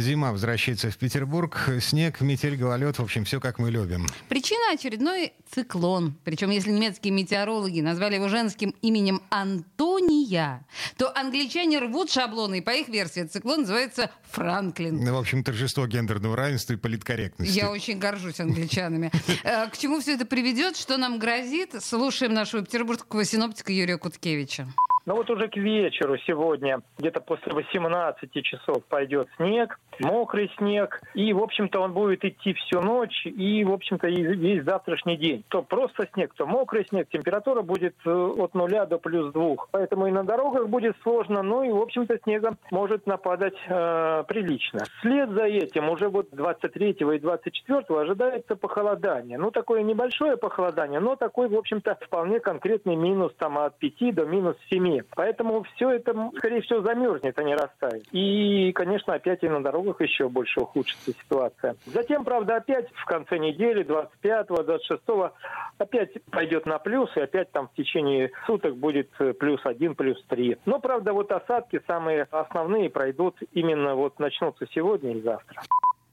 Зима возвращается в Петербург. Снег, метель, гололед, в общем, все как мы любим. Причина очередной циклон. Причем, если немецкие метеорологи назвали его женским именем Антония, то англичане рвут шаблоны, и по их версии циклон называется Франклин. Ну, в общем, торжество гендерного равенства и политкорректности. Я очень горжусь англичанами. Э, к чему все это приведет, что нам грозит? Слушаем нашего петербургского синоптика Юрия Куткевича. Но вот уже к вечеру сегодня, где-то после 18 часов пойдет снег, мокрый снег, и, в общем-то, он будет идти всю ночь и, в общем-то, и весь завтрашний день. То просто снег, то мокрый снег, температура будет э, от нуля до плюс двух. Поэтому и на дорогах будет сложно, ну и, в общем-то, снега может нападать э, прилично. Вслед за этим уже вот 23 и 24 ожидается похолодание. Ну, такое небольшое похолодание, но такой, в общем-то, вполне конкретный минус там от 5 до минус 7 нет. Поэтому все это, скорее всего, замерзнет, а не растает. И, конечно, опять и на дорогах еще больше ухудшится ситуация. Затем, правда, опять в конце недели, 25-го, 26-го, опять пойдет на плюс, и опять там в течение суток будет плюс один, плюс три. Но, правда, вот осадки самые основные пройдут именно вот начнутся сегодня и завтра.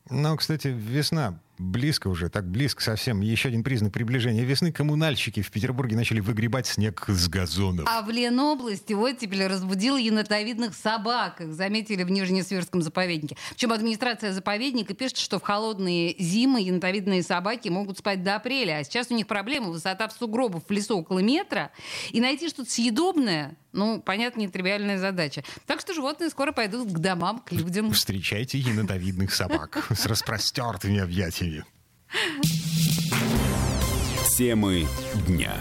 Ну, кстати, весна близко уже, так близко совсем. Еще один признак приближения весны. Коммунальщики в Петербурге начали выгребать снег с газонов. А в Ленобласти оттепель разбудил енотовидных собак. Их заметили в Нижнесвирском заповеднике. Причем администрация заповедника пишет, что в холодные зимы енотовидные собаки могут спать до апреля. А сейчас у них проблема высота в сугробов в лесу около метра. И найти что-то съедобное ну, понятно, нетривиальная задача. Так что животные скоро пойдут к домам, к людям. Встречайте енотовидных собак с распростертыми объятиями. Темы дня.